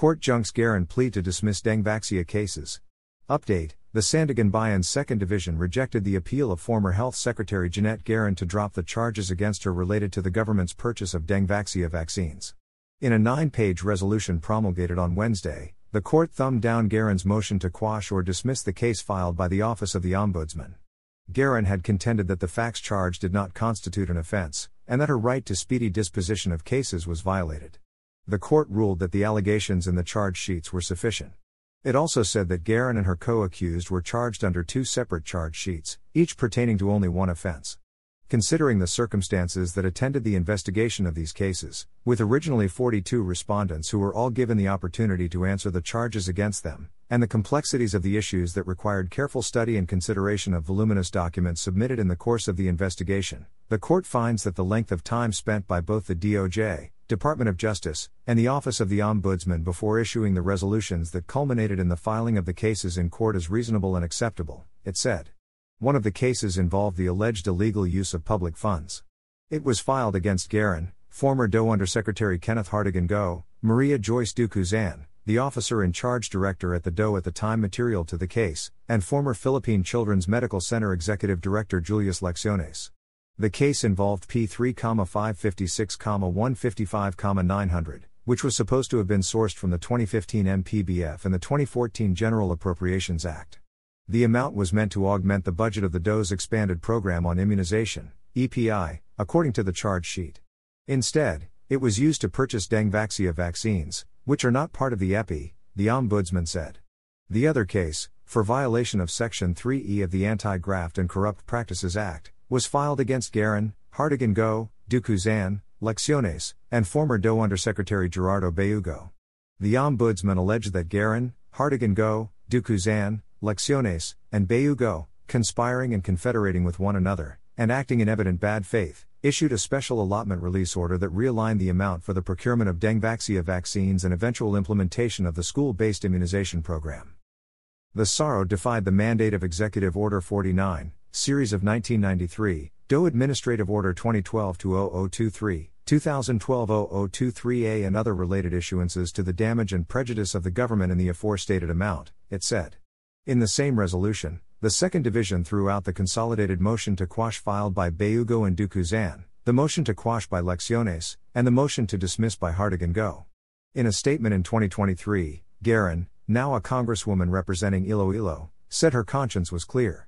Court junks Garin plea to dismiss Dengvaxia cases. Update, the Sandiganbayan's second division rejected the appeal of former Health Secretary Janette Garin to drop the charges against her related to the government's purchase of Dengvaxia vaccines. In a nine page resolution promulgated on Wednesday, the court thumbed down Garin's motion to quash or dismiss the case filed by the Office of the Ombudsman. Garin had contended that the facts charged did not constitute an offense, and that her right to speedy disposition of cases was violated. The court ruled that the allegations in the charge sheets were sufficient. It also said that Garin and her co accused were charged under two separate charge sheets, each pertaining to only one offense. Considering the circumstances that attended the investigation of these cases, with originally 42 respondents who were all given the opportunity to answer the charges against them, and the complexities of the issues that required careful study and consideration of voluminous documents submitted in the course of the investigation, the court finds that the length of time spent by both the DOJ, Department of Justice, and the Office of the Ombudsman before issuing the resolutions that culminated in the filing of the cases in court as reasonable and acceptable, it said. One of the cases involved the alleged illegal use of public funds. It was filed against Garin, former DOE Undersecretary Kenneth Hartigan Go, Maria Joyce Ducusin, the officer in charge director at the DOE at the time material to the case, and former Philippine Children's Medical Center Executive Director Julius Lecciones. The case involved P3, 556, 155, 900, which was supposed to have been sourced from the 2015 MPBF and the 2014 General Appropriations Act. The amount was meant to augment the budget of the DOE's expanded program on immunization, EPI, according to the charge sheet. Instead, it was used to purchase Dengvaxia vaccines, which are not part of the EPI, the Ombudsman said. The other case, for violation of Section 3E of the Anti Graft and Corrupt Practices Act, was filed against Garin, Hartigan Go, Ducusin, Lecciones, and former DOE Undersecretary Gerardo Bayugo. The Ombudsman alleged that Garin, Hartigan Go, Ducusin, Lecciones, and Bayugo, conspiring and confederating with one another, and acting in evident bad faith, issued a special allotment release order that realigned the amount for the procurement of Dengvaxia vaccines and eventual implementation of the school based immunization program. The SARO defied the mandate of Executive Order 49, Series of 1993, DOE Administrative Order 2012 0023, 2012 0023A, and other related issuances to the damage and prejudice of the government in the aforestated amount, it said. In the same resolution, the Second Division threw out the consolidated motion to quash filed by Bayugo and Ducusin, the motion to quash by Lecciones, and the motion to dismiss by Hartigan Go. In a statement in 2023, Garin, now a congresswoman representing Iloilo, said her conscience was clear.